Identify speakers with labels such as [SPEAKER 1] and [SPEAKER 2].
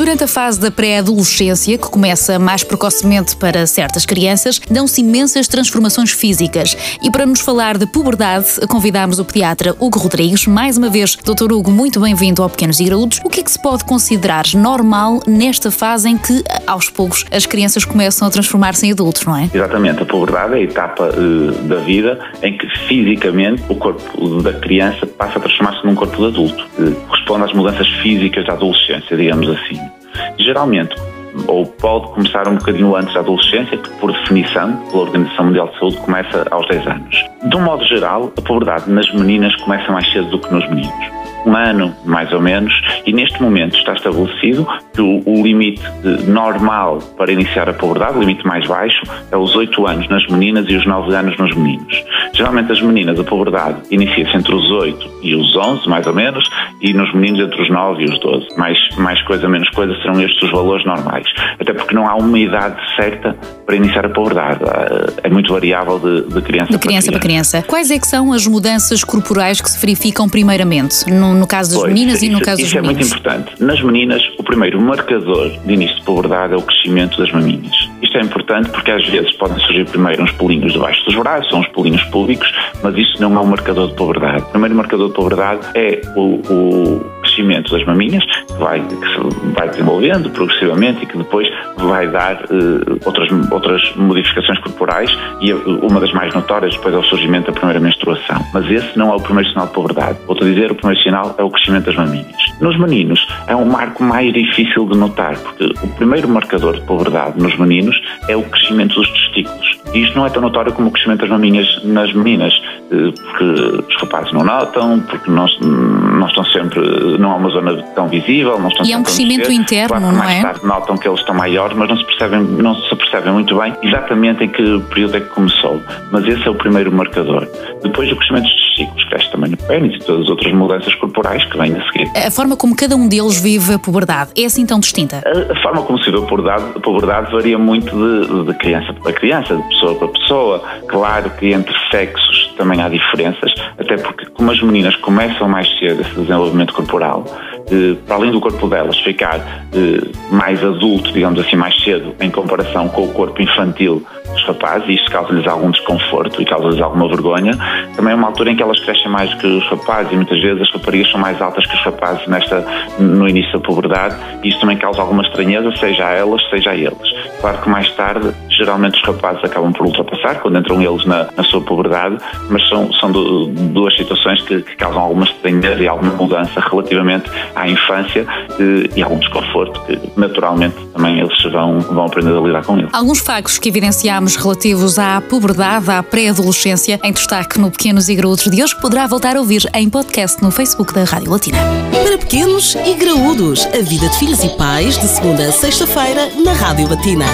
[SPEAKER 1] Durante a fase da pré-adolescência, que começa mais precocemente para certas crianças, dão-se imensas transformações físicas. E para nos falar de puberdade, convidámos o pediatra Hugo Rodrigues. Mais uma vez, Dr. Hugo, muito bem-vindo ao Pequenos e Graúdos. O que é que se pode considerar normal nesta fase em que, aos poucos, as crianças começam a transformar-se em adultos, não é?
[SPEAKER 2] Exatamente. A puberdade é a etapa uh, da vida em que fisicamente o corpo da criança passa a transformar-se num corpo de adulto. Uh, corresponde às mudanças físicas da adolescência, digamos assim. Geralmente, ou pode começar um bocadinho antes da adolescência, que por definição, pela Organização Mundial de Saúde, começa aos 10 anos. De um modo geral, a puberdade nas meninas começa mais cedo do que nos meninos um ano, mais ou menos, e neste momento está estabelecido que o, o limite normal para iniciar a puberdade, o limite mais baixo, é os 8 anos nas meninas e os 9 anos nos meninos. Geralmente as meninas, a puberdade inicia-se entre os 8 e os 11, mais ou menos, e nos meninos entre os 9 e os 12. Mais, mais coisa, menos coisa, serão estes os valores normais. Até porque não há uma idade certa para iniciar a puberdade. É muito variável de, de criança,
[SPEAKER 1] de criança para, criança. para criança. Quais é que são as mudanças corporais que se verificam primeiramente? No, no caso das pois, meninas e no caso
[SPEAKER 2] dos
[SPEAKER 1] meninos? Isso
[SPEAKER 2] é muito importante. Nas meninas, o primeiro marcador de início de puberdade é o crescimento das maminhas. Isto é importante porque às vezes podem surgir primeiro uns pulinhos debaixo dos braços, são os pulinhos públicos, mas isso não é um marcador de puberdade. O primeiro marcador de puberdade é o, o crescimento das maminhas, que vai, que se vai desenvolvendo progressivamente e que depois vai dar uh, outras, outras modificações corporais e uma das mais notórias depois é o surgimento da primeira menstruação. Mas esse não é o primeiro sinal de puberdade. Vou-te dizer, o primeiro sinal é o crescimento das maminhas. Nos meninos é um marco mais difícil de notar, porque o primeiro marcador de puberdade nos meninos é o crescimento dos testículos. E isto não é tão notório como o crescimento das maminhas nas meninas, eh, porque os rapazes não notam, porque não, não estão sempre, não há uma zona tão visível, não estão
[SPEAKER 1] E é um crescimento interno, claro,
[SPEAKER 2] não é? tarde notam que eles estão maiores, mas não se percebem, não se percebem muito bem exatamente em que período é que começou. Mas esse é o primeiro marcador. Depois o crescimento dos testículos, cresce também no pênis e todas as outras mudanças corporais que vêm a seguir.
[SPEAKER 1] A forma como cada um deles vive a puberdade é assim tão distinta?
[SPEAKER 2] A, a forma como se vive a puberdade, a puberdade varia muito de, de criança para criança, de pessoa para pessoa. Claro que entre sexos também há diferenças, até porque como as meninas começam mais cedo esse desenvolvimento corporal, eh, para além do corpo delas ficar eh, mais adulto, digamos assim, mais cedo, em comparação com o corpo infantil dos rapazes, e isto causa-lhes algum desconforto e causa-lhes alguma vergonha. Também é uma altura em que elas crescem mais que os rapazes e muitas vezes as raparigas são mais altas que os rapazes nesta, no início da puberdade e isso também causa alguma estranheza, seja a elas, seja a eles. Claro que mais tarde, geralmente os rapazes acabam por ultrapassar quando entram eles na, na sua puberdade, mas são, são do, duas situações que, que, causam alguma estranheza e alguma mudança relativamente à infância e, eh, e algum desconforto que naturalmente também eles vão, vão aprender a lidar com ele.
[SPEAKER 1] Alguns factos que evidenciamos relativos à puberdade, à pré-adolescência, em destaque no Pequenos e Graúdos de hoje, poderá voltar a ouvir em podcast no Facebook da Rádio Latina.
[SPEAKER 3] Para pequenos e graúdos, a vida de filhos e pais, de segunda a sexta-feira, na Rádio Latina.